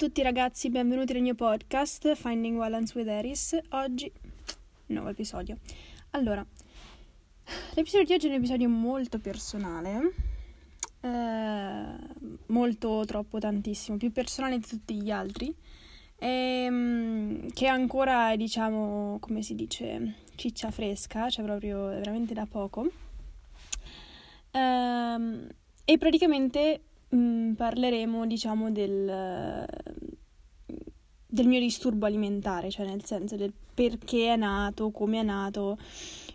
A tutti ragazzi, benvenuti nel mio podcast Finding Balance with Eris. Oggi, nuovo episodio. Allora, l'episodio di oggi è un episodio molto personale, eh, molto troppo tantissimo, più personale di tutti gli altri, e, che ancora è diciamo, come si dice, ciccia fresca, cioè proprio veramente da poco. Eh, e praticamente mm, parleremo, diciamo, del, del mio disturbo alimentare, cioè nel senso del perché è nato, come è nato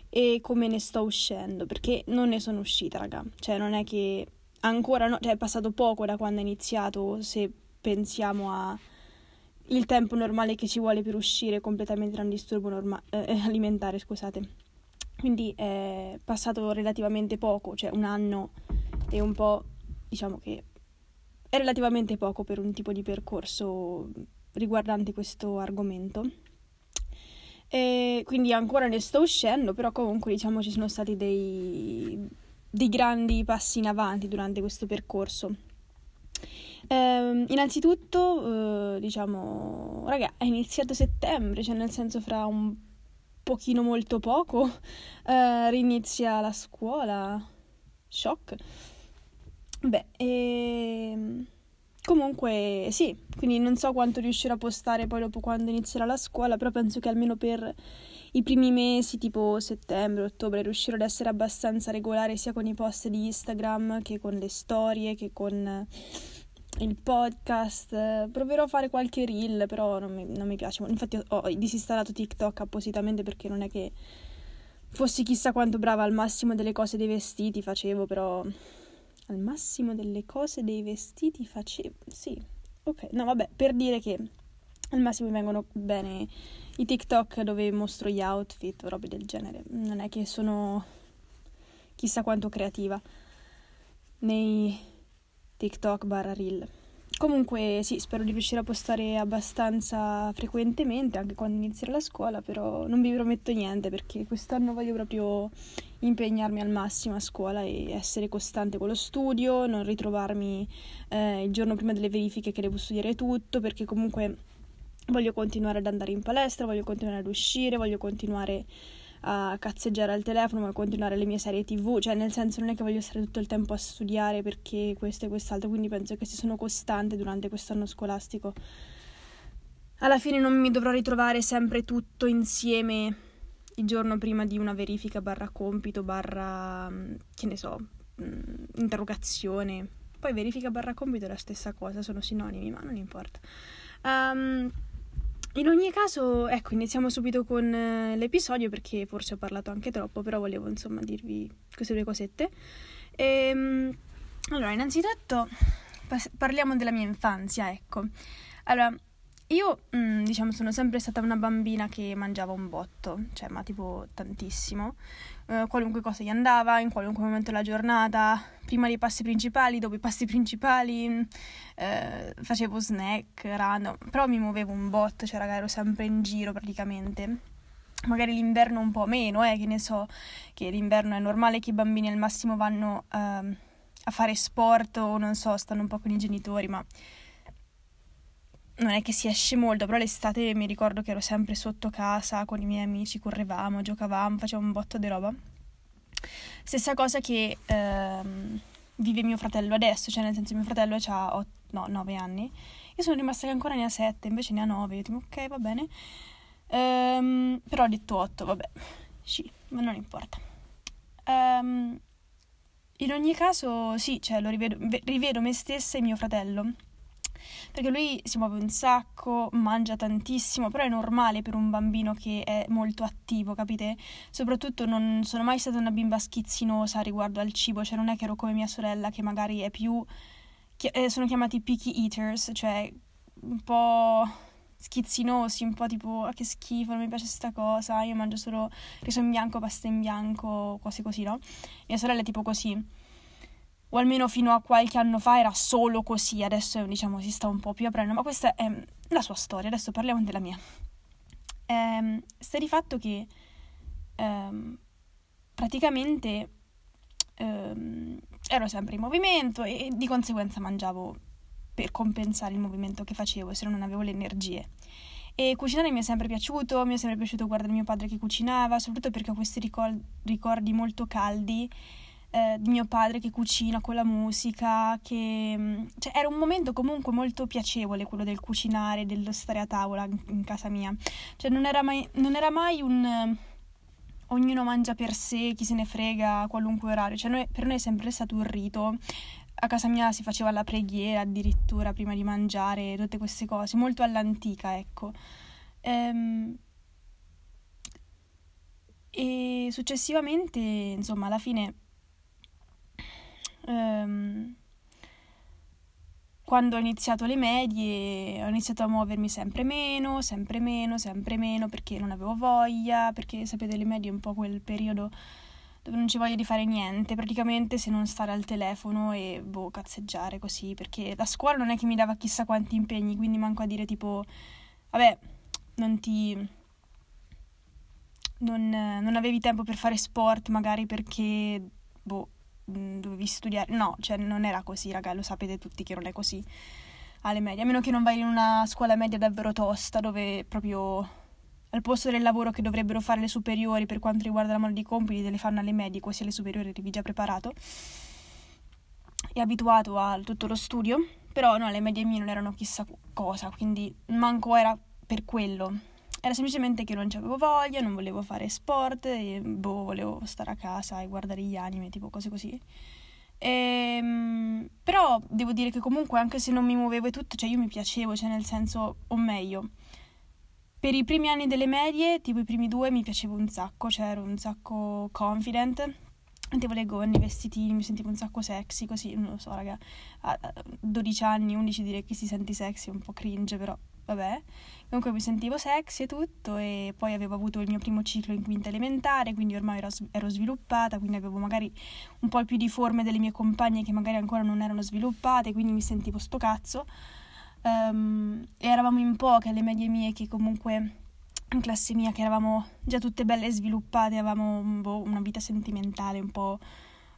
e come ne sto uscendo, perché non ne sono uscita, raga. Cioè non è che ancora no, cioè è passato poco da quando è iniziato, se pensiamo a il tempo normale che ci vuole per uscire completamente da un disturbo norma- eh, alimentare, scusate. Quindi è passato relativamente poco, cioè un anno e un po' diciamo che è relativamente poco per un tipo di percorso riguardante questo argomento. E quindi ancora ne sto uscendo, però comunque diciamo ci sono stati dei, dei grandi passi in avanti durante questo percorso. Eh, innanzitutto, eh, diciamo, raga, è iniziato settembre, cioè nel senso fra un pochino molto poco eh, rinizia la scuola. Shock. Beh, ehm, comunque sì, quindi non so quanto riuscirò a postare poi dopo quando inizierà la scuola, però penso che almeno per i primi mesi, tipo settembre, ottobre, riuscirò ad essere abbastanza regolare sia con i post di Instagram che con le storie, che con il podcast. Proverò a fare qualche reel, però non mi, non mi piace. Infatti ho disinstallato TikTok appositamente perché non è che fossi chissà quanto brava al massimo delle cose dei vestiti, facevo però al massimo delle cose dei vestiti facevo. Sì, ok. No, vabbè, per dire che al massimo mi vengono bene i TikTok dove mostro gli outfit o robe del genere. Non è che sono chissà quanto creativa nei TikTok barra reel. Comunque sì, spero di riuscire a postare abbastanza frequentemente anche quando inizierà la scuola, però non vi prometto niente perché quest'anno voglio proprio impegnarmi al massimo a scuola e essere costante con lo studio, non ritrovarmi eh, il giorno prima delle verifiche che devo studiare tutto, perché comunque voglio continuare ad andare in palestra, voglio continuare ad uscire, voglio continuare a cazzeggiare al telefono, ma continuare le mie serie tv, cioè nel senso non è che voglio stare tutto il tempo a studiare perché questo e quest'altro, quindi penso che se sono costante durante quest'anno scolastico. Alla fine non mi dovrò ritrovare sempre tutto insieme il giorno prima di una verifica barra compito barra che ne so interrogazione. Poi verifica barra compito è la stessa cosa sono sinonimi ma non importa. Um, in ogni caso, ecco, iniziamo subito con eh, l'episodio perché forse ho parlato anche troppo, però volevo insomma dirvi queste due cosette. Ehm, allora, innanzitutto parliamo della mia infanzia, ecco. Allora, io, mh, mm, diciamo, sono sempre stata una bambina che mangiava un botto, cioè, ma tipo tantissimo. Uh, qualunque cosa gli andava, in qualunque momento della giornata, prima dei passi principali, dopo i passi principali, uh, facevo snack, random, però mi muovevo un botto, cioè, raga, ero sempre in giro praticamente. Magari l'inverno un po' meno, eh, che ne so, che l'inverno è normale che i bambini al massimo vanno uh, a fare sport o non so, stanno un po' con i genitori, ma non è che si esce molto, però l'estate mi ricordo che ero sempre sotto casa con i miei amici, correvamo, giocavamo, facevamo un botto di roba. Stessa cosa che ehm, vive mio fratello adesso, cioè nel senso mio fratello ha no, 9 anni, io sono rimasta che ancora ne ha 7, invece ne ha 9, io dico ok va bene, ehm, però ho detto 8, vabbè, sì, ma non importa. Ehm, in ogni caso sì, cioè rivedo, rivedo me stessa e mio fratello perché lui si muove un sacco, mangia tantissimo, però è normale per un bambino che è molto attivo, capite? Soprattutto non sono mai stata una bimba schizzinosa riguardo al cibo, cioè non è che ero come mia sorella che magari è più... Eh, sono chiamati picky eaters, cioè un po' schizzinosi, un po' tipo ah, che schifo, non mi piace questa cosa, io mangio solo riso in bianco, pasta in bianco, cose così, no? Mia sorella è tipo così o almeno fino a qualche anno fa era solo così, adesso diciamo si sta un po' più aprendo, ma questa è la sua storia, adesso parliamo della mia. Ehm, sta di fatto che ehm, praticamente ehm, ero sempre in movimento e, e di conseguenza mangiavo per compensare il movimento che facevo, se no non avevo le energie. E cucinare mi è sempre piaciuto, mi è sempre piaciuto guardare mio padre che cucinava, soprattutto perché ho questi ricor- ricordi molto caldi eh, di mio padre che cucina con la musica, che mm, cioè, era un momento comunque molto piacevole quello del cucinare, dello stare a tavola in, casa mia. Cioè non era mai, non era mai un ognuno mangia per sé, chi se ne frega a qualunque orario. Cioè, noi, per noi è sempre stato un rito a casa mia si faceva la preghiera addirittura prima di mangiare, tutte queste cose, molto all'antica, ecco. Ehm, e successivamente, insomma, alla fine, ehm, quando ho iniziato le medie, ho iniziato a muovermi sempre meno, sempre meno, sempre meno, perché non avevo voglia, perché sapete, le medie è un po' quel periodo dove non ci voglio di fare niente, praticamente se non stare al telefono e boh, cazzeggiare così, perché la scuola non è che mi dava chissà quanti impegni, quindi manco a dire tipo, vabbè, non ti... Non, non avevi tempo per fare sport, magari perché, boh, dovevi studiare. No, cioè non era così, raga, lo sapete tutti che non è così alle medie, a meno che non vai in una scuola media davvero tosta, dove proprio al posto del lavoro che dovrebbero fare le superiori per quanto riguarda la mano di compiti, le fanno alle medie, così alle superiori arrivi già preparato e abituato a tutto lo studio, però no, le medie mie non erano chissà cosa, quindi manco era per quello. Era semplicemente che non avevo voglia, non volevo fare sport, e boh, volevo stare a casa e guardare gli anime, tipo cose così. E, ehm, però devo dire che comunque anche se non mi muovevo e tutto, cioè io mi piacevo, cioè nel senso, o meglio, per i primi anni delle medie, tipo i primi due, mi piacevo un sacco, cioè ero un sacco confident. Mettevo le gonne, i vestitini, mi sentivo un sacco sexy, così, non lo so, raga. A 12 anni, 11 direi che si senti sexy, un po' cringe, però vabbè. Comunque mi sentivo sexy e tutto e poi avevo avuto il mio primo ciclo in quinta elementare, quindi ormai ero, ero sviluppata, quindi avevo magari un po' più di forme delle mie compagne che magari ancora non erano sviluppate, quindi mi sentivo sto cazzo. Um, e eravamo in poche alle medie mie che comunque in classe mia che eravamo già tutte belle sviluppate, avevamo boh, una vita sentimentale un po'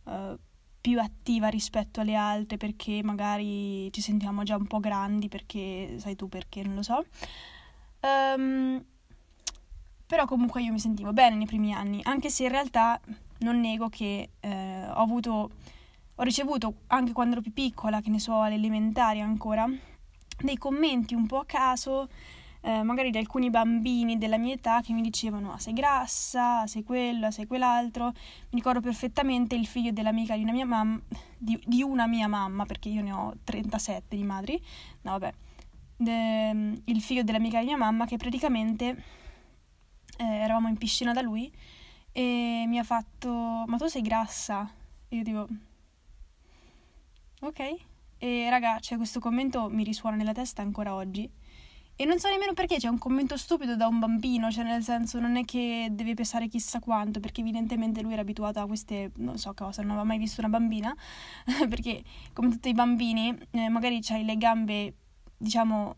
uh, più attiva rispetto alle altre perché magari ci sentiamo già un po' grandi perché sai tu perché non lo so. Um, però comunque io mi sentivo bene nei primi anni, anche se in realtà non nego che eh, ho avuto ho ricevuto anche quando ero più piccola, che ne so, alle elementari ancora, dei commenti un po' a caso, eh, magari di alcuni bambini della mia età che mi dicevano ah, sei grassa, sei quella, sei quell'altro. Mi ricordo perfettamente il figlio dell'amica di una mia mamma, di, di una mia mamma, perché io ne ho 37 di madri, no vabbè, de, il figlio dell'amica di mia mamma che praticamente eh, eravamo in piscina da lui e mi ha fatto ma tu sei grassa? E io dico ok e raga, cioè questo commento mi risuona nella testa ancora oggi. E non so nemmeno perché c'è un commento stupido da un bambino, cioè nel senso non è che deve pesare chissà quanto, perché evidentemente lui era abituato a queste, non so cosa, non aveva mai visto una bambina, perché come tutti i bambini eh, magari c'hai le gambe, diciamo,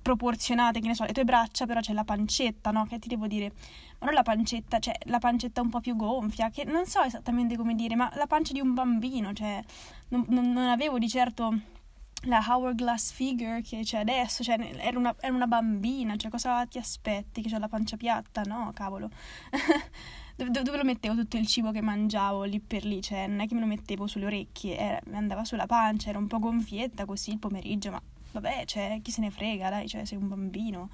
proporzionate, che ne so, le tue braccia, però c'è la pancetta, no? Che ti devo dire? Ma non la pancetta, cioè la pancetta un po' più gonfia, che non so esattamente come dire, ma la pancia di un bambino, cioè non, non avevo di certo la hourglass figure che c'è adesso, cioè era una, era una bambina, cioè cosa ti aspetti? Che c'è la pancia piatta? No, cavolo. dove, dove, lo mettevo tutto il cibo che mangiavo lì per lì? Cioè non è che me lo mettevo sulle orecchie, era, andava sulla pancia, era un po' gonfietta così il pomeriggio, ma vabbè, cioè, chi se ne frega, dai, cioè, sei un bambino.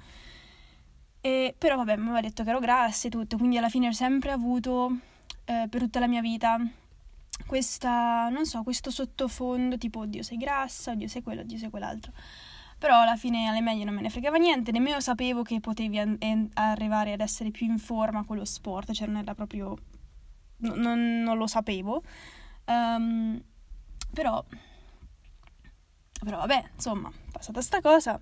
E, però vabbè, mi aveva detto che ero grassa e tutto, quindi alla fine ho sempre avuto, eh, per tutta la mia vita, questa, non so, questo sottofondo tipo, oddio sei grassa, oddio sei quello, oddio sei quell'altro. Però alla fine alle medie non me ne fregava niente, nemmeno sapevo che potevi an- en- arrivare ad essere più in forma con lo sport, cioè non era proprio... No, non, non, lo sapevo. Um, però però vabbè, insomma, passata sta cosa,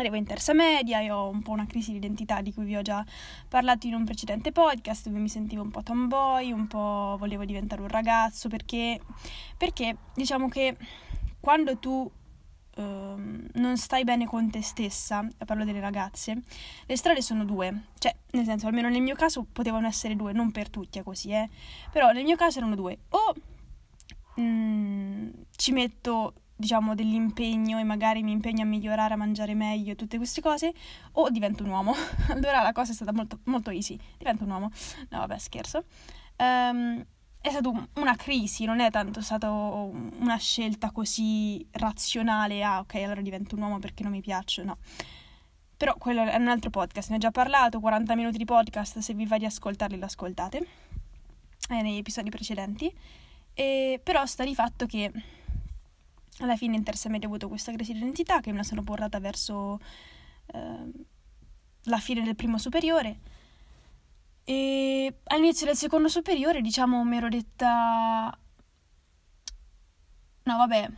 arrivo in terza media e ho un po' una crisi di identità di cui vi ho già parlato in un precedente podcast dove mi sentivo un po' tomboy, un po' volevo diventare un ragazzo perché, perché diciamo che quando tu Uh, non stai bene con te stessa, parlo delle ragazze, le strade sono due, cioè nel senso almeno nel mio caso potevano essere due, non per tutti è così, eh, però nel mio caso erano due, o mm, ci metto diciamo, dell'impegno e magari mi impegno a migliorare, a mangiare meglio e tutte queste cose, o divento un uomo. allora la cosa è stata molto, molto easy. Divento un uomo. No, vabbè, scherzo. Um, è stata una crisi, non è tanto stata una scelta così razionale, ah ok, allora divento un uomo perché non mi piaccio, no. Però quello è un altro podcast, ne ho già parlato, 40 minuti di podcast, se vi va di ascoltarli lo ascoltate, eh, negli episodi precedenti. E, però sta di fatto che alla fine in terza media ho avuto questa crisi di identità che me la sono portata verso eh, la fine del primo superiore. E all'inizio del secondo superiore diciamo mi ero detta no vabbè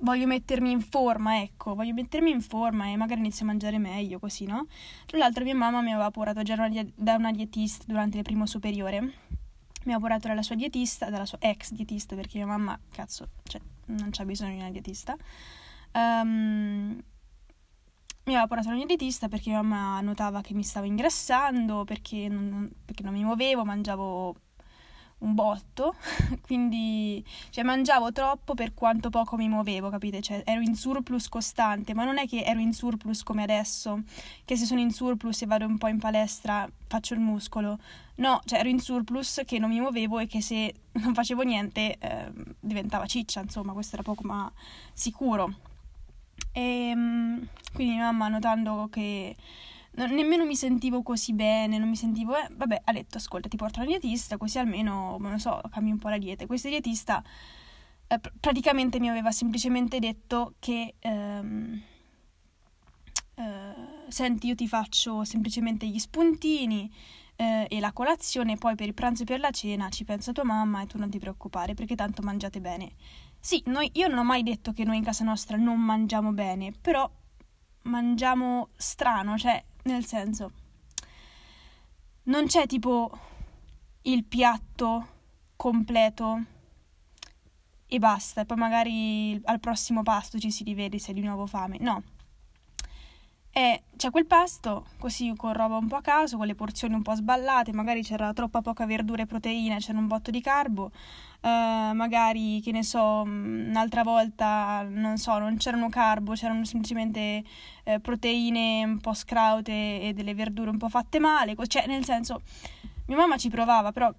voglio mettermi in forma ecco voglio mettermi in forma e magari inizio a mangiare meglio così no? Tra l'altro mia mamma mi aveva portato già da una dietista durante il primo superiore. Mi aveva portato dalla sua dietista dalla sua ex dietista perché mia mamma cazzo cioè non c'è bisogno di una dietista. Um, mi aveva portato una dietista perché mia mamma notava che mi stavo ingrassando, perché non, perché non mi muovevo, mangiavo un botto, quindi cioè, mangiavo troppo per quanto poco mi muovevo, capite? Cioè, ero in surplus costante, ma non è che ero in surplus come adesso, che se sono in surplus e vado un po' in palestra faccio il muscolo. No, cioè ero in surplus che non mi muovevo e che se non facevo niente eh, diventava ciccia, insomma, questo era poco ma sicuro. E ehm, quindi mia mamma notando che non, nemmeno mi sentivo così bene, non mi sentivo, eh, vabbè, ha detto, ascolta, ti porto una dietista, così almeno, non so, cambi un po' la dieta. Questa dietista eh, pr- praticamente mi aveva semplicemente detto che, ehm, eh, senti, io ti faccio semplicemente gli spuntini eh, e la colazione, poi per il pranzo e per la cena ci pensa tua mamma e tu non ti preoccupare, perché tanto mangiate bene. Sì, noi, io non ho mai detto che noi in casa nostra non mangiamo bene, però mangiamo strano, cioè nel senso, non c'è tipo il piatto completo e basta, poi magari al prossimo pasto ci si rivede se hai di nuovo fame. No. E c'è quel pasto, così con roba un po' a caso, con le porzioni un po' sballate, magari c'era troppa poca verdura e proteine, c'era un botto di carbo, Uh, magari, che ne so, mm, un'altra volta, non so, non c'erano carbo, c'erano semplicemente eh, proteine un po' scraute e delle verdure un po' fatte male, cioè nel senso, mia mamma ci provava, però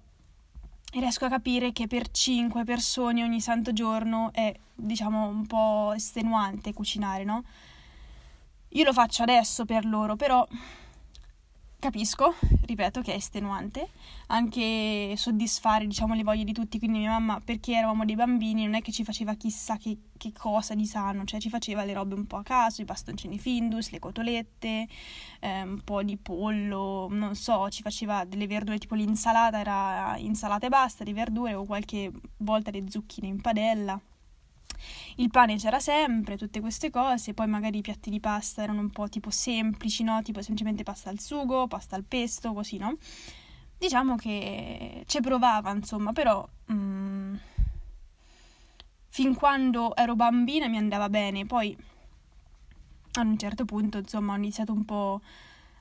riesco a capire che per cinque persone ogni santo giorno è, diciamo, un po' estenuante cucinare, no? Io lo faccio adesso per loro, però Capisco, ripeto, che è estenuante, anche soddisfare, diciamo, le voglie di tutti, quindi mia mamma, perché eravamo dei bambini, non è che ci faceva chissà che, che cosa di sano, cioè ci faceva le robe un po' a caso, i bastoncini Findus, le cotolette, eh, un po' di pollo, non so, ci faceva delle verdure, tipo l'insalata era insalata e basta di verdure o qualche volta le zucchine in padella. Il pane c'era sempre, tutte queste cose, poi magari i piatti di pasta erano un po' tipo semplici, no? Tipo semplicemente pasta al sugo, pasta al pesto, così, no? Diciamo che ci provava, insomma, però mm, fin quando ero bambina mi andava bene, poi a un certo punto, insomma, ho iniziato un po'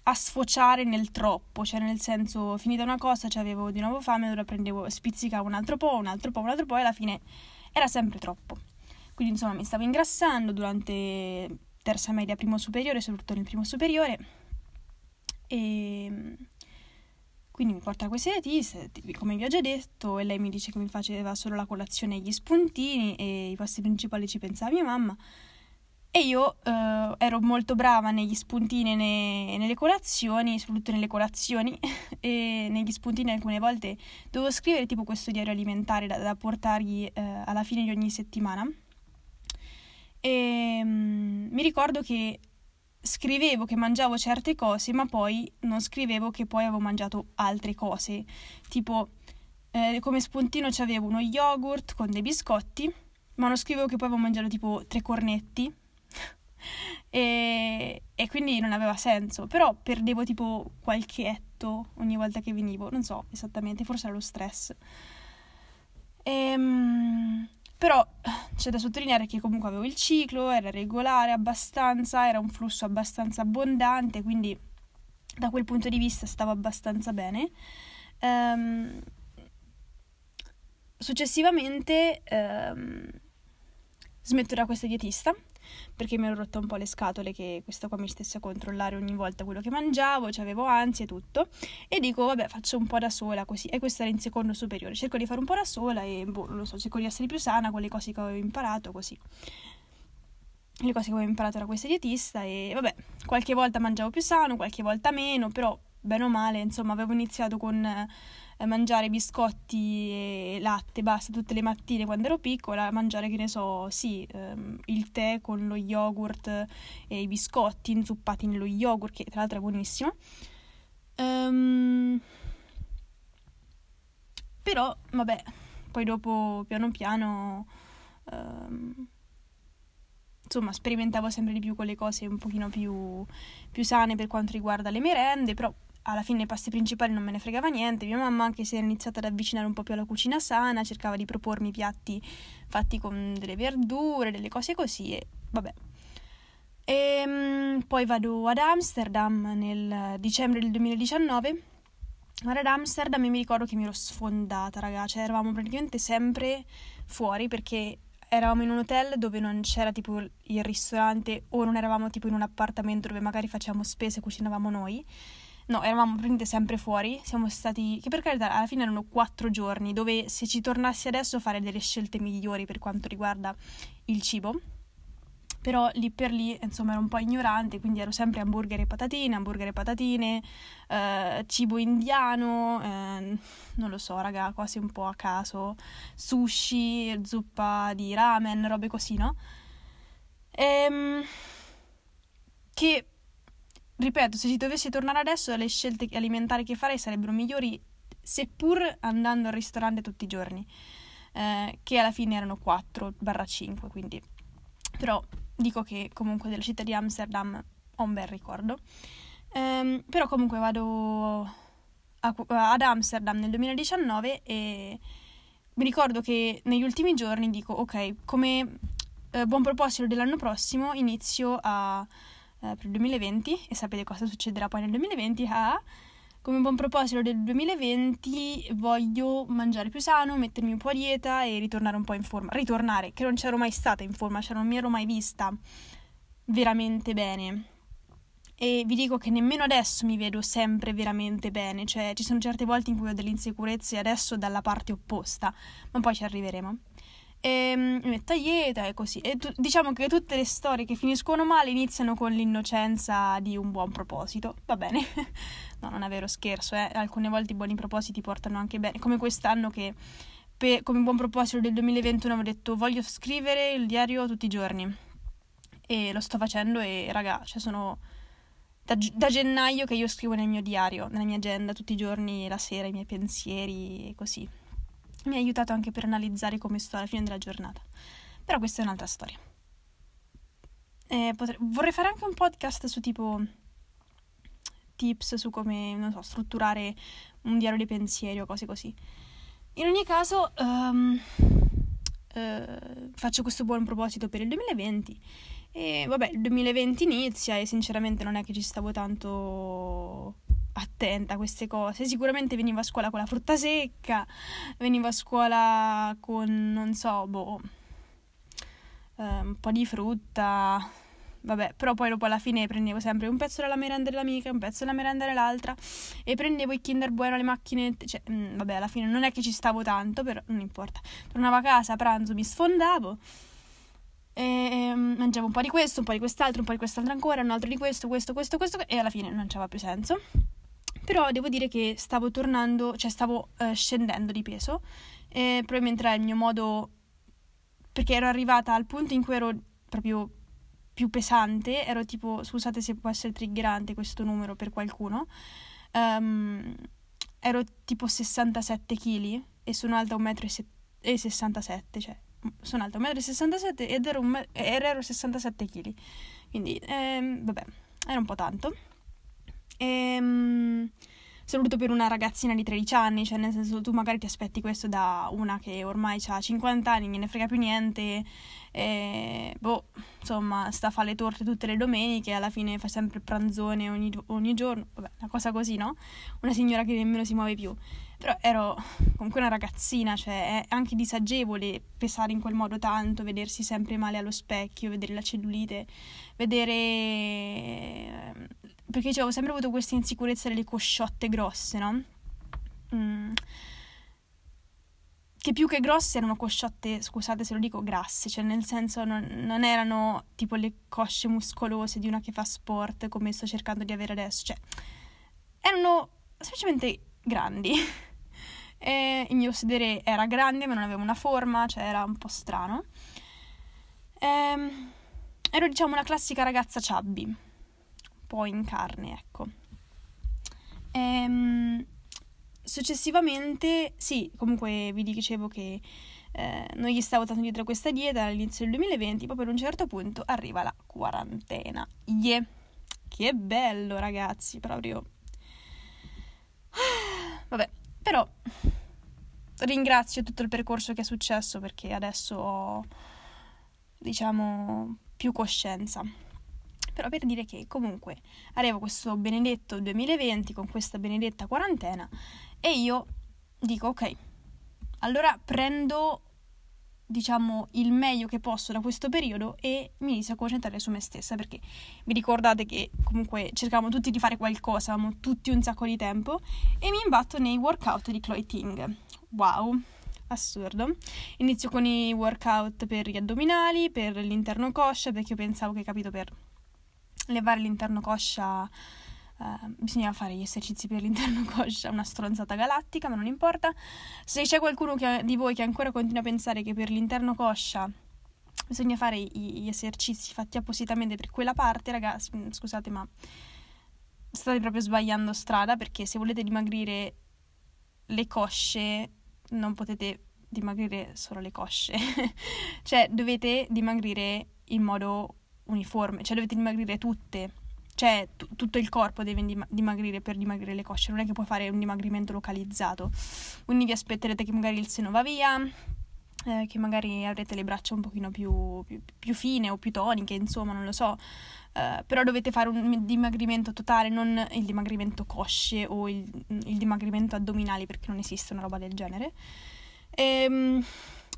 a sfociare nel troppo, cioè nel senso, finita una cosa, cioè avevo di nuovo fame, allora prendevo, spizzicavo un altro po', un altro po', un altro po' e alla fine era sempre troppo. Quindi insomma mi stavo ingrassando durante terza media, primo superiore, soprattutto nel primo superiore. E quindi mi porta a queste dietista, come vi ho già detto, e lei mi dice che mi faceva solo la colazione e gli spuntini e i pasti principali ci pensava mia mamma. E io eh, ero molto brava negli spuntini e ne, nelle colazioni, soprattutto nelle colazioni, e negli spuntini alcune volte dovevo scrivere tipo questo diario alimentare da, da portargli eh, alla fine di ogni settimana. E um, mi ricordo che scrivevo che mangiavo certe cose, ma poi non scrivevo che poi avevo mangiato altre cose. Tipo, eh, come spuntino c'avevo uno yogurt con dei biscotti, ma non scrivevo che poi avevo mangiato tipo tre cornetti. e, e, quindi non aveva senso. Però perdevo tipo qualche etto ogni volta che venivo. Non so esattamente, forse era lo stress. E, um, però c'è da sottolineare che comunque avevo il ciclo, era regolare abbastanza, era un flusso abbastanza abbondante, quindi da quel punto di vista stavo abbastanza bene. Um, successivamente um, smetto da questa dietista perché mi ero rotta un po' le scatole che questa qua mi stesse a controllare ogni volta quello che mangiavo, cioè avevo ansia e tutto. E dico, vabbè, faccio un po' da sola così. E questa era in secondo superiore. Cerco di fare un po' da sola e, boh, non lo so, cerco di essere più sana con le cose che avevo imparato, così. Le cose che avevo imparato da questa dietista e, vabbè, qualche volta mangiavo più sano, qualche volta meno, però, bene o male, insomma, avevo iniziato con eh, mangiare biscotti e latte, basta, tutte le mattine quando ero piccola, mangiare, che ne so, sì, ehm, il tè con lo yogurt e i biscotti inzuppati nello yogurt, che tra l'altro è buonissimo. Um, però, vabbè, poi dopo, piano piano... Um, insomma, sperimentavo sempre di più con le cose un pochino più, più sane per quanto riguarda le merende, però alla fine i pasti principali non me ne fregava niente. Mia mamma anche si era iniziata ad avvicinare un po' più alla cucina sana, cercava di propormi piatti fatti con delle verdure, delle cose così e vabbè. E ehm, poi vado ad Amsterdam nel dicembre del 2019. Vado ad Amsterdam e mi ricordo che mi ero sfondata, ragazzi. Cioè, eravamo praticamente sempre fuori perché eravamo in un hotel dove non c'era tipo il ristorante o non eravamo tipo in un appartamento dove magari facevamo spese e cucinavamo noi No, eravamo praticamente sempre fuori, siamo stati, che per carità alla fine erano quattro giorni, dove se ci tornassi adesso fare delle scelte migliori per quanto riguarda il cibo. Però lì per lì, insomma, ero un po' ignorante, quindi ero sempre hamburger e patatine, hamburger e patatine, eh, cibo indiano, eh, non lo so, raga, cose un po' a caso, sushi, zuppa di ramen, robe così, no? Ehm, che ripeto, se ci dovessi tornare adesso, le scelte alimentari che farei sarebbero migliori, seppur andando al ristorante tutti i giorni, eh, che alla fine erano 4-5, quindi... Però dico che comunque della città di Amsterdam ho un bel ricordo. Ehm, però comunque vado a, ad Amsterdam nel 2019 e mi ricordo che negli ultimi giorni dico, ok, come eh, buon proposito dell'anno prossimo inizio a eh, per il 2020 e sapete cosa succederà poi nel 2020. Ah, come buon proposito del 2020 voglio mangiare più sano, mettermi un po' a dieta e ritornare un po' in forma. Ritornare, che non c'ero mai stata in forma, cioè non mi ero mai vista veramente bene. E vi dico che nemmeno adesso mi vedo sempre veramente bene, cioè ci sono certe volte in cui ho delle insicurezze adesso dalla parte opposta, ma poi ci arriveremo e mi metto a dieta e così. E tu, diciamo che tutte le storie che finiscono male iniziano con l'innocenza di un buon proposito. Va bene. no, non è vero, scherzo, eh. Alcune volte i buoni propositi portano anche bene, come quest'anno che per, come buon proposito del 2021 ho detto voglio scrivere il diario tutti i giorni. E lo sto facendo e raga, cioè sono da, da, gennaio che io scrivo nel mio diario, nella mia agenda tutti i giorni, la sera, i miei pensieri e così mi ha aiutato anche per analizzare come sto alla fine della giornata. Però questa è un'altra storia. Potrei, vorrei fare anche un podcast su tipo tips su come, non so, strutturare un diario dei pensieri o cose così. In ogni caso, um, uh, faccio questo buon proposito per il 2020 e vabbè, il 2020 inizia e sinceramente non è che ci stavo tanto attenta a queste cose. Sicuramente venivo a scuola con la frutta secca, venivo a scuola con, non so, boh, eh, un po' di frutta. Vabbè, però poi dopo alla fine prendevo sempre un pezzo della merenda dell'amica, un pezzo della merenda dell'altra e prendevo i Kinder Bueno, le macchinette, cioè, mh, mm, vabbè, alla fine non è che ci stavo tanto, però non importa. Tornavo a casa a pranzo, mi sfondavo e um, mangiavo un po' di questo, un po' di quest'altro, un po' di quest'altro ancora, un altro di questo, questo, questo, questo e alla fine non c'aveva più senso. Però devo dire che stavo tornando, cioè stavo uh, scendendo di peso, e probabilmente era il mio modo, perché ero arrivata al punto in cui ero proprio più pesante, ero tipo, scusate se può essere triggerante questo numero per qualcuno, um, ero tipo 67 kg e sono alta 1,67 m, cioè sono alta 1,67 m ed ero, un, ero 67 kg, quindi ehm, vabbè, era un po' tanto. E, ehm, soprattutto per una ragazzina di 13 anni, cioè nel senso tu magari ti aspetti questo da una che ormai ha 50 anni, non ne frega più niente, e, boh, insomma, sta a fare le torte tutte le domeniche, alla fine fa sempre il pranzone ogni, ogni giorno, vabbè, una cosa così, no? Una signora che nemmeno si muove più. Però ero comunque una ragazzina, cioè è anche disagevole pesare in quel modo tanto, vedersi sempre male allo specchio, vedere la cellulite, vedere... Perché cioè, ho sempre avuto questa insicurezza delle cosciotte grosse, no? Mm. Che più che grosse erano cosciotte, scusate se lo dico, grasse, cioè nel senso non, non erano tipo le cosce muscolose di una che fa sport come sto cercando di avere adesso, cioè erano semplicemente grandi. E il mio sedere era grande ma non aveva una forma, cioè era un po' strano. Ehm, ero diciamo una classica ragazza chubby, po' in carne, ecco. Ehm, successivamente, sì, comunque vi dicevo che eh, non gli stavo tanto dietro a questa dieta all'inizio del 2020, poi per un certo punto arriva la quarantena. Yeah! Che bello, ragazzi, proprio. Vabbè, però ringrazio tutto il percorso che è successo perché adesso ho, diciamo, più coscienza. Però per dire che comunque arriva questo benedetto 2020 con questa benedetta quarantena e io dico ok, allora prendo diciamo il meglio che posso da questo periodo e mi inizio a concentrare su me stessa perché vi ricordate che comunque cercavamo tutti di fare qualcosa, avevamo tutti un sacco di tempo e mi imbatto nei workout di Chloe Ting. Wow, assurdo. Inizio con i workout per gli addominali, per l'interno coscia perché io pensavo che capito per levare l'interno coscia Uh, bisognava fare gli esercizi per l'interno coscia, una stronzata galattica, ma non importa. Se c'è qualcuno che, di voi che ancora continua a pensare che per l'interno coscia bisogna fare gli esercizi fatti appositamente per quella parte, ragazzi, mm, scusate, ma state proprio sbagliando strada perché se volete dimagrire le cosce non potete dimagrire solo le cosce, cioè dovete dimagrire in modo uniforme, cioè dovete dimagrire tutte cioè t- tutto il corpo deve dimagrire per dimagrire le cosce, non è che puoi fare un dimagrimento localizzato. Quindi vi aspetterete che magari il seno va via, eh, che magari avrete le braccia un pochino più, più, più fine o più toniche, insomma, non lo so. Uh, però dovete fare un dimagrimento totale, non il dimagrimento cosce o il, il dimagrimento addominali, perché non esiste una roba del genere. E, um,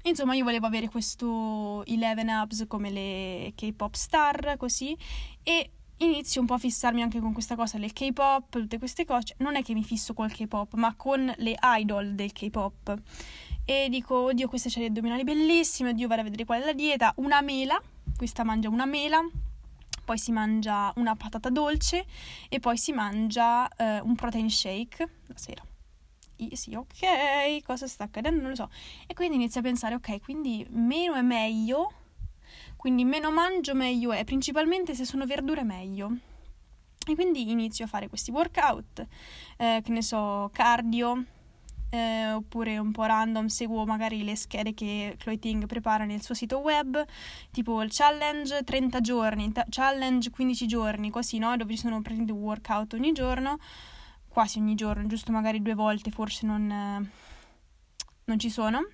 insomma, io volevo avere questo 11 abs come le K-pop star, così, e inizio un po' a fissarmi anche con questa cosa del K-pop, tutte queste cose. Non è che mi fisso col K-pop, ma con le idol del K-pop. E dico, oddio, queste c'è le addominali bellissime, oddio, vado a vedere qual è la dieta. Una mela, questa mangia una mela, poi si mangia una patata dolce e poi si mangia eh, un protein shake la sera. Sì, ok, cosa sta accadendo? Non lo so. E quindi inizio a pensare, ok, quindi meno è meglio quindi meno mangio meglio è, principalmente se sono verdure meglio. E quindi inizio a fare questi workout, eh, che ne so, cardio, eh, oppure un po' random, seguo magari le schede che Chloe Ting prepara nel suo sito web, tipo il challenge 30 giorni, t- challenge 15 giorni, così, no? Dove ci sono praticamente workout ogni giorno, quasi ogni giorno, giusto magari due volte forse non, eh, non ci sono,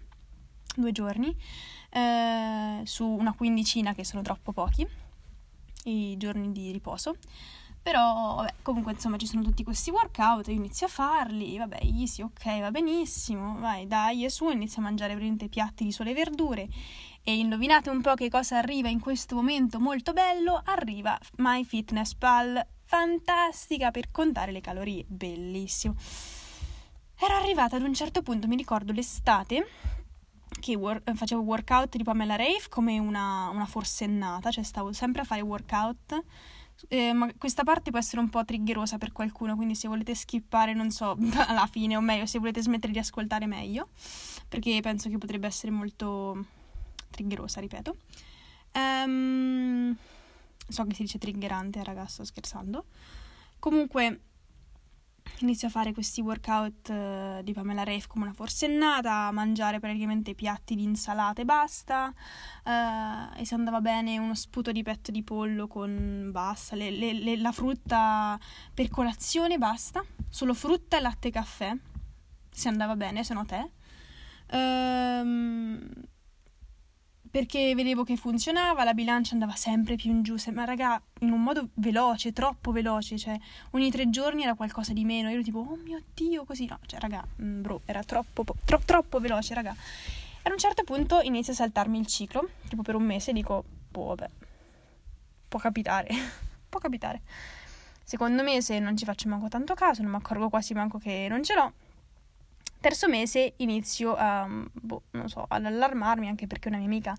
due giorni eh, su una quindicina che sono troppo pochi i giorni di riposo. Però, vabbè, comunque, insomma, ci sono tutti questi workout, io inizio a farli, vabbè, easy, ok, va benissimo, vai, dai, e su, inizio a mangiare veramente piatti di sole verdure. E indovinate un po' che cosa arriva in questo momento molto bello? Arriva MyFitnessPal, fantastica per contare le calorie, bellissimo. Ero arrivata ad un certo punto, mi ricordo l'estate, che wor- facevo workout di Pamela Rafe come una, una, forsennata, cioè stavo sempre a fare workout. Eh, ma questa parte può essere un po' triggerosa per qualcuno, quindi se volete skippare, non so, alla fine o meglio, se volete smettere di ascoltare meglio, perché penso che potrebbe essere molto triggerosa, ripeto. Um, so che si dice triggerante, ragazzi, sto scherzando. Comunque, inizio a fare questi workout uh, di Pamela Reif come una forsennata, a mangiare praticamente piatti di insalata e basta, uh, e se andava bene uno sputo di petto di pollo con basta, le, le, le, la frutta per colazione basta, solo frutta latte e caffè, se andava bene, se no te. Um, perché vedevo che funzionava, la bilancia andava sempre più in giù, ma raga, in un modo veloce, troppo veloce, cioè ogni tre giorni era qualcosa di meno, io ero tipo, oh mio Dio, così, no, cioè raga, mm, bro, era troppo, tro- troppo veloce, raga. E ad un certo punto inizia a saltarmi il ciclo, tipo per un mese, dico, boh, vabbè, può capitare, può capitare. Secondo mese non ci faccio manco tanto caso, non mi accorgo quasi manco che non ce l'ho Terzo mese inizio a, boh, so, ad allarmarmi anche perché una mia amica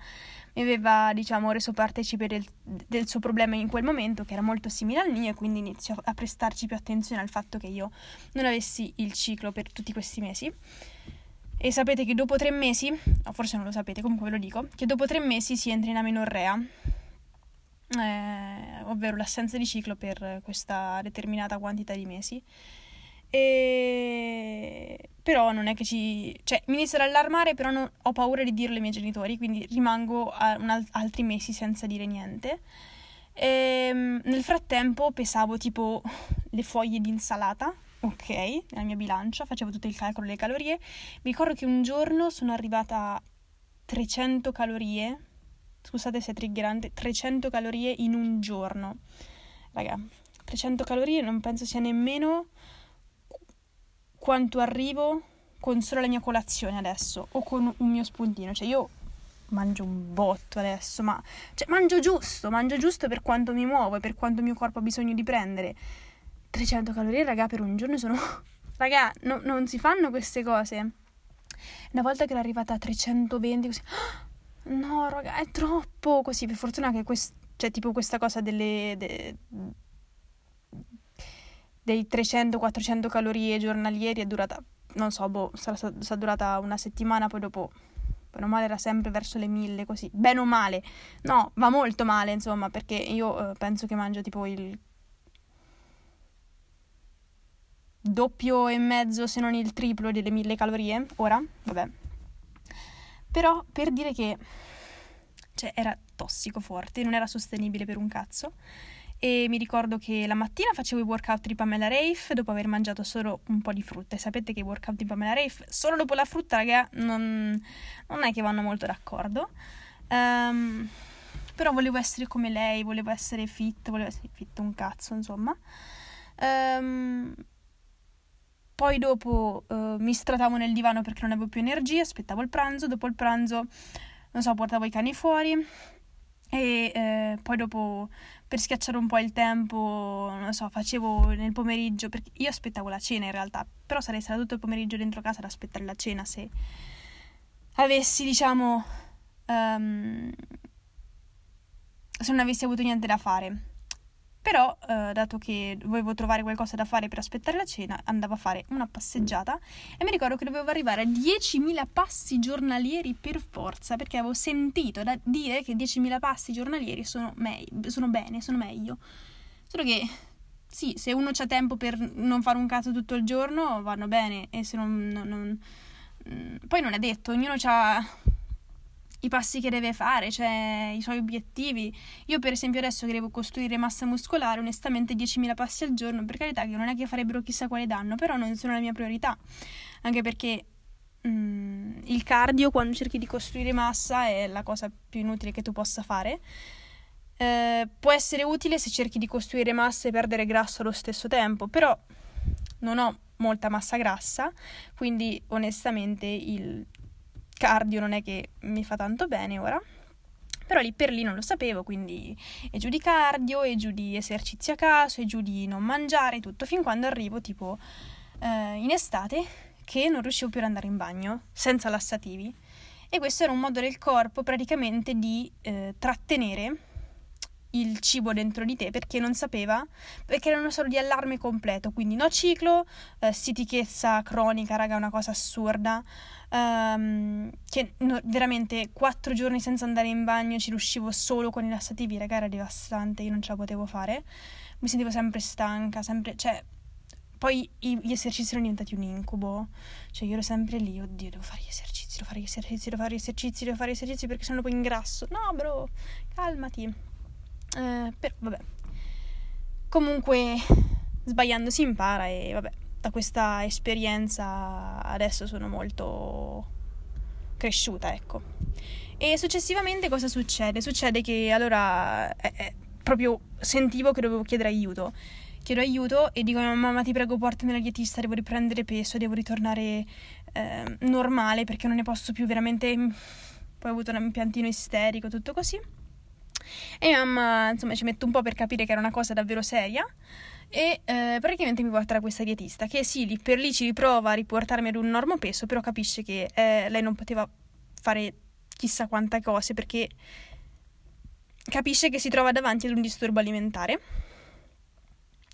mi aveva, diciamo, reso partecipe del, del, suo problema in quel momento, che era molto simile al mio, e quindi inizio a prestarci più attenzione al fatto che io non avessi il ciclo per tutti questi mesi. E sapete che dopo tre mesi, o forse non lo sapete, comunque ve lo dico, che dopo tre mesi si entra in amenorrea, eh, ovvero l'assenza di ciclo per questa determinata quantità di mesi. E... Però non è che ci... Cioè, mi inizio ad allarmare, però non... ho paura di dirlo ai miei genitori, quindi rimango al... altri mesi senza dire niente. E... Ehm, nel frattempo pesavo tipo le foglie di insalata, ok, nella mia bilancia, facevo tutto il calcolo delle calorie. Mi ricordo che un giorno sono arrivata a 300 calorie, scusate se è triggerante, 300 calorie in un giorno. Raga, 300 calorie non penso sia nemmeno quanto arrivo con solo la mia colazione adesso o con un mio spuntino. Cioè io mangio un botto adesso, ma cioè, mangio giusto, mangio giusto per quanto mi muovo e per quanto il mio corpo ha bisogno di prendere. 300 calorie, raga, per un giorno sono... raga, no, non si fanno queste cose. Una volta che ero arrivata a 320, così... No, raga, è troppo così. Per fortuna che questo... Cioè, tipo questa cosa delle... De dei 300-400 calorie giornalieri è durata, non so, boh, sarà, sarà durata una settimana, poi dopo, bene o male, era sempre verso le mille, così, bene o male, no, va molto male, insomma, perché io eh, penso che mangio tipo il doppio e mezzo, se non il triplo delle mille calorie, ora, vabbè. Però, per dire che, cioè, era tossico forte, non era sostenibile per un cazzo, e mi ricordo che la mattina facevo i workout di Pamela Rafe dopo aver mangiato solo un po' di frutta. E sapete che i workout di Pamela Rafe solo dopo la frutta raga non, non è che vanno molto d'accordo. Um, però volevo essere come lei volevo essere fit volevo essere fit un cazzo insomma. Um, poi dopo uh, mi stratavo nel divano perché non avevo più energia aspettavo il pranzo dopo il pranzo non so portavo i cani fuori e eh, poi dopo per schiacciare un po' il tempo, non so, facevo nel pomeriggio, perché io aspettavo la cena in realtà, però sarei stata tutto il pomeriggio dentro casa ad aspettare la cena se avessi, diciamo, um, se non avessi avuto niente da fare. Però, eh, dato che dovevo trovare qualcosa da fare per aspettare la cena, andavo a fare una passeggiata e mi ricordo che dovevo arrivare a 10.000 passi giornalieri per forza, perché avevo sentito da dire che 10.000 passi giornalieri sono, me- sono bene, sono meglio. Solo che, sì, se uno ha tempo per non fare un cazzo tutto il giorno, vanno bene, e se non... non, non mm, poi non è detto, ognuno ha i passi che deve fare, cioè i suoi obiettivi. Io per esempio adesso che devo costruire massa muscolare, onestamente 10.000 passi al giorno, per carità che non è che farebbero chissà quale danno, però non sono la mia priorità, anche perché mm, il cardio quando cerchi di costruire massa è la cosa più inutile che tu possa fare. Eh, può essere utile se cerchi di costruire massa e perdere grasso allo stesso tempo, però non ho molta massa grassa, quindi onestamente il cardio non è che mi fa tanto bene ora. Però lì per lì non lo sapevo, quindi è giù di cardio, è giù di esercizi a caso, è giù di non mangiare, tutto, fin quando arrivo tipo eh, in estate che non riuscivo più ad andare in bagno senza lassativi. E questo era un modo del corpo praticamente di eh, trattenere il cibo dentro di te perché non sapeva, perché era una sorta di allarme completo, quindi no ciclo, eh, stitichezza cronica, raga, una cosa assurda, um, che no, veramente quattro giorni senza andare in bagno ci riuscivo solo con i lassativi, raga, era devastante, io non ce la potevo fare, mi sentivo sempre stanca, sempre, cioè, poi gli esercizi sono diventati un incubo. Cioè, io ero sempre lì, oddio, devo fare gli esercizi, devo fare gli esercizi, devo fare gli esercizi, devo fare gli esercizi perché sennò poi ingrasso. No, bro, calmati. Eh, però, vabbè. Comunque, sbagliando si impara e, vabbè, da questa esperienza adesso sono molto cresciuta, ecco. E successivamente cosa succede? Succede che allora eh, eh, proprio sentivo che dovevo chiedere aiuto chiedo aiuto e dico mamma ti prego portami alla dietista, devo riprendere peso, devo ritornare eh, normale perché non ne posso più veramente... Poi ho avuto un impiantino isterico, tutto così. E mamma, insomma, ci metto un po' per capire che era una cosa davvero seria. E eh, praticamente mi porta da questa dietista che sì, lì per lì ci riprova a riportarmi ad un normo peso, però capisce che eh, lei non poteva fare chissà quante cose perché capisce che si trova davanti ad un disturbo alimentare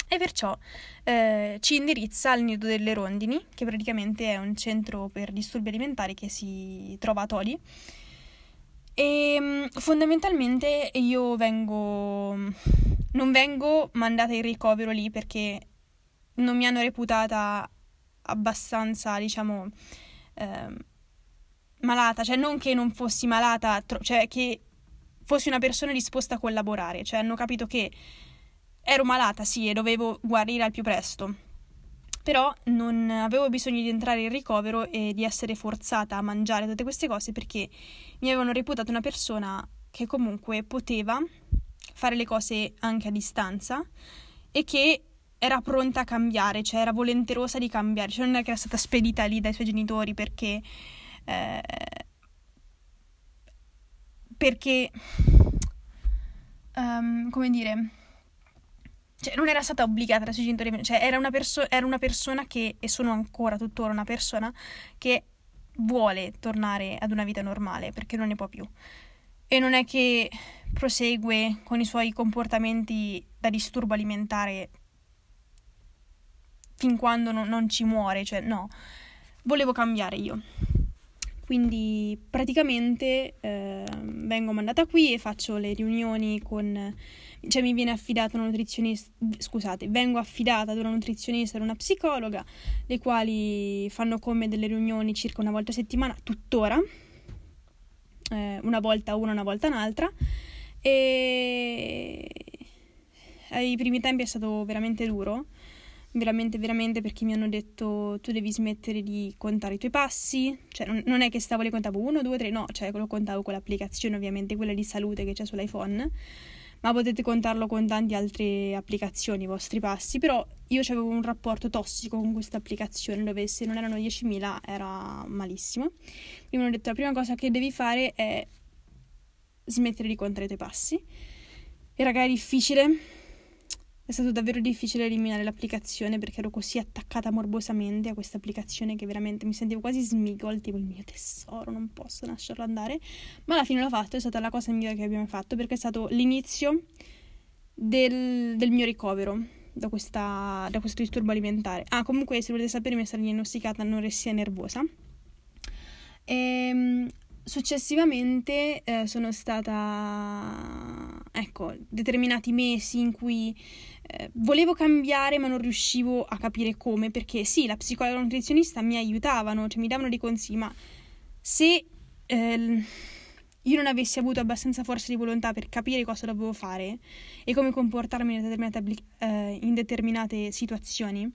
e perciò eh, ci indirizza al Nido delle Rondini, che praticamente è un centro per disturbi alimentari che si trova a Toli. E mm, fondamentalmente io vengo. non vengo mandata in ricovero lì perché non mi hanno reputata abbastanza, diciamo, eh, malata, cioè non che non fossi malata, cioè che fossi una persona disposta a collaborare, cioè hanno capito che ero malata, sì, e dovevo guarire al più presto. Però non avevo bisogno di entrare in ricovero e di essere forzata a mangiare tutte queste cose perché mi avevano reputato una persona che comunque poteva fare le cose anche a distanza e che era pronta a cambiare, cioè era volenterosa di cambiare, cioè non è che era stata spedita lì dai suoi genitori perché... Eh, perché... Um, come dire cioè, non era stata obbligata dai suoi genitori, cioè era una, perso- era una persona che, e sono ancora tuttora una persona, che vuole tornare ad una vita normale perché non ne può più. E non è che prosegue con i suoi comportamenti da disturbo alimentare fin quando non, non ci muore, cioè no, volevo cambiare io. Quindi praticamente eh, vengo mandata qui e faccio le riunioni con cioè mi viene affidata una nutrizionista, scusate, vengo affidata ad una nutrizionista e una psicologa, le quali fanno come delle riunioni circa una volta a settimana, tuttora, eh, una volta una, una volta un'altra, e ai primi tempi è stato veramente duro, veramente, veramente perché mi hanno detto tu devi smettere di contare i tuoi passi, cioè non, non è che stavo le contavo uno, due, tre, no, cioè lo contavo con l'applicazione ovviamente, quella di salute che c'è sull'iPhone ma potete contarlo con tante altre applicazioni, i vostri passi, però io avevo un rapporto tossico con questa applicazione dove se non erano 10.000 era malissimo. Quindi mi hanno detto la prima cosa che devi fare è smettere di contare i tuoi passi. E raga è difficile, è stato davvero difficile eliminare l'applicazione perché ero così attaccata morbosamente a questa applicazione che veramente mi sentivo quasi smigol, tipo il mio tesoro, non posso lasciarlo andare. Ma alla fine l'ho fatto, è stata la cosa migliore che abbiamo fatto perché è stato l'inizio del, del mio ricovero da, questa, da, questo disturbo alimentare. Ah, comunque, se volete sapere, mi è stata diagnosticata anoressia nervosa. E, ehm, successivamente eh, sono stata, ecco, determinati mesi in cui eh, volevo cambiare ma non riuscivo a capire come, perché sì, la psicologa e nutrizionista mi aiutavano, cioè mi davano dei consigli, ma se eh, io non avessi avuto abbastanza forza di volontà per capire cosa dovevo fare e come comportarmi in determinate, eh, in determinate situazioni,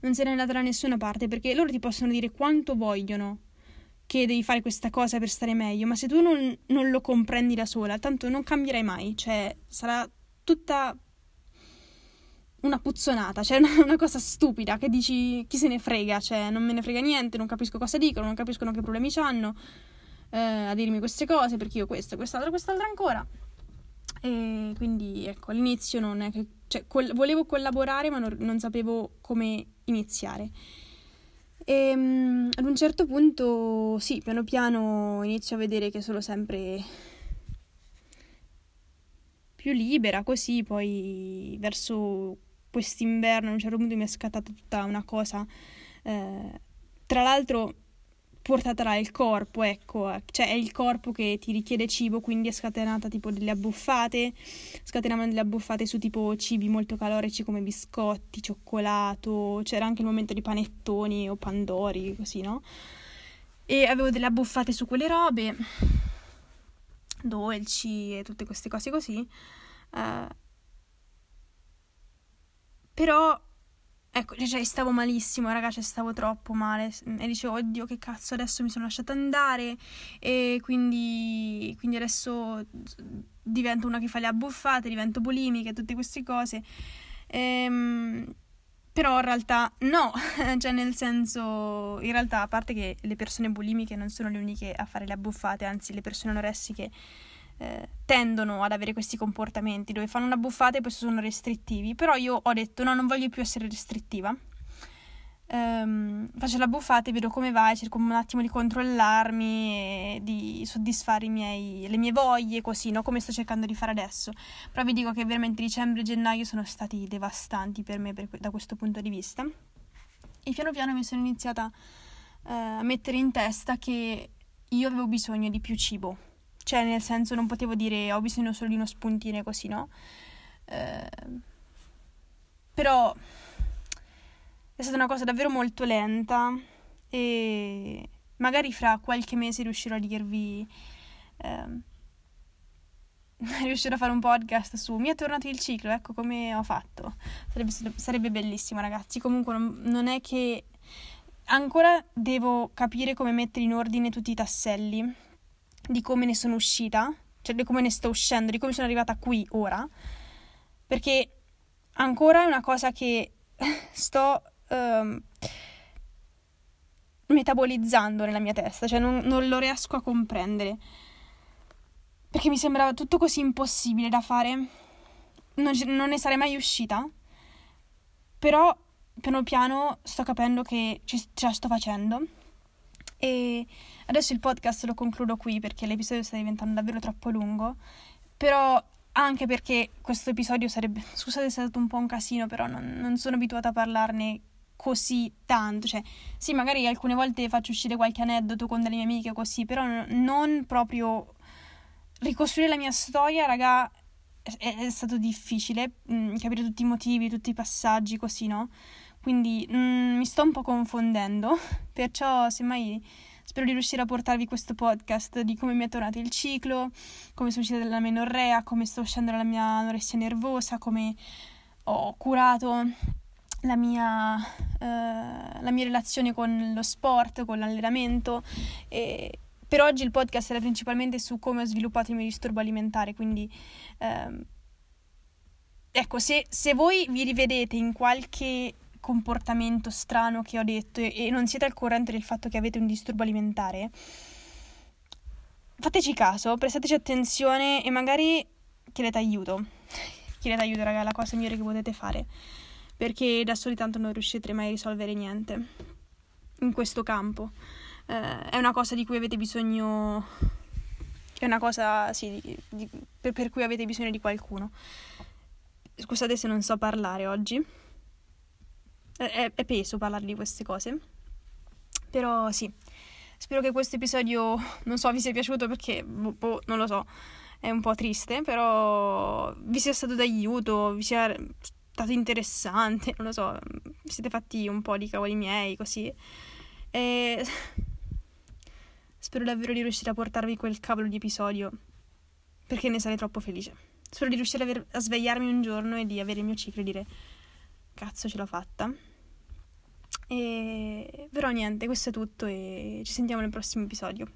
non se ne andata da nessuna parte, perché loro ti possono dire quanto vogliono che devi fare questa cosa per stare meglio, ma se tu non, non lo comprendi da sola, tanto non cambierai mai, cioè sarà tutta una puzzonata, cioè una, una, cosa stupida che dici chi se ne frega, cioè non me ne frega niente, non capisco cosa dicono, non capiscono che problemi hanno eh, a dirmi queste cose perché io questo, quest'altro, quest'altro ancora. E quindi ecco, all'inizio non è che cioè, col- volevo collaborare ma non, non, sapevo come iniziare. E um, ad un certo punto, sì, piano piano inizio a vedere che sono sempre più libera, così poi verso quest'inverno a un certo punto mi è scattata tutta una cosa. Eh, tra l'altro, portata il corpo, ecco, cioè è il corpo che ti richiede cibo, quindi è scatenata tipo delle abbuffate, scatenavano delle abbuffate su tipo cibi molto calorici come biscotti, cioccolato, c'era anche il momento di panettoni o pandori, così, no? E avevo delle abbuffate su quelle robe, dolci e tutte queste cose così. Uh, però Ecco, cioè stavo malissimo, raga, cioè stavo troppo male. E dicevo, oddio, che cazzo, adesso mi sono lasciata andare. E quindi, quindi adesso divento una che fa le abbuffate, divento bulimica tutte queste cose. Ehm, però in realtà no, cioè nel senso, in realtà a parte che le persone bulimiche non sono le uniche a fare le abbuffate, anzi le persone anoressiche eh, tendono ad avere questi comportamenti dove fanno una buffata e poi sono restrittivi. Però io ho detto no, non voglio più essere restrittiva. Um, faccio la buffata e vedo come va cerco un attimo di controllarmi e di soddisfare miei, le mie voglie, così, no? come sto cercando di fare adesso. Però vi dico che veramente dicembre e gennaio sono stati devastanti per me per, da questo punto di vista. E piano piano mi sono iniziata uh, a mettere in testa che io avevo bisogno di più cibo cioè, nel senso, non potevo dire ho bisogno solo di uno spuntino così, no? Eh, però è stata una cosa davvero molto lenta e magari fra qualche mese riuscirò a dirvi... Eh, riuscirò a fare un podcast su mi è tornato il ciclo, ecco come ho fatto. Sarebbe, sarebbe bellissimo, ragazzi. Comunque non, non è che ancora devo capire come mettere in ordine tutti i tasselli di come ne sono uscita, cioè di come ne sto uscendo, di come sono arrivata qui ora, perché ancora è una cosa che sto um, metabolizzando nella mia testa, cioè non, non, lo riesco a comprendere, perché mi sembrava tutto così impossibile da fare, non, non ne sarei mai uscita, però piano piano sto capendo che ce la sto facendo e adesso il podcast lo concludo qui perché l'episodio sta diventando davvero troppo lungo. Però anche perché questo episodio sarebbe, scusate se è stato un po' un casino, però non, non sono abituata a parlarne così tanto. Cioè, sì, magari alcune volte faccio uscire qualche aneddoto con delle mie amiche così, però non proprio ricostruire la mia storia, raga, è, è stato difficile mh, mm, capire tutti i motivi, tutti i passaggi così, no? Quindi mm, mi sto un po' confondendo, perciò semmai spero di riuscire a portarvi questo podcast di come mi è tornato il ciclo, come sono uscita dalla menorrea, come sto uscendo dalla mia anoressia nervosa, come ho curato la mia, eh, la mia relazione con lo sport, con l'allenamento. E per oggi il podcast era principalmente su come ho sviluppato il mio disturbo alimentare, quindi... Eh, ecco, se, se voi vi rivedete in qualche comportamento strano che ho detto e, non siete al corrente del fatto che avete un disturbo alimentare, fateci caso, prestateci attenzione e magari chiedete aiuto. chiedete aiuto, raga, è la cosa migliore che potete fare. Perché da soli tanto non riuscirete mai a risolvere niente in questo campo. Eh, è una cosa di cui avete bisogno. È una cosa, sì, di, di, per, per cui avete bisogno di qualcuno. Scusate se non so parlare oggi. È, è peso parlare di queste cose. Però sì, spero che questo episodio, non so, vi sia piaciuto perché, boh, boh, non lo so, è un po' triste, però vi sia stato d'aiuto, vi sia stato interessante, non lo so, vi siete fatti un po' di cavoli miei, così. E spero davvero di riuscire a portarvi quel cavolo di episodio, perché ne sarei troppo felice. Spero di riuscire a, ver- a svegliarmi un giorno e di avere il mio ciclo e dire cazzo ce l'ho fatta. E... Però niente, questo è tutto e ci sentiamo nel prossimo episodio.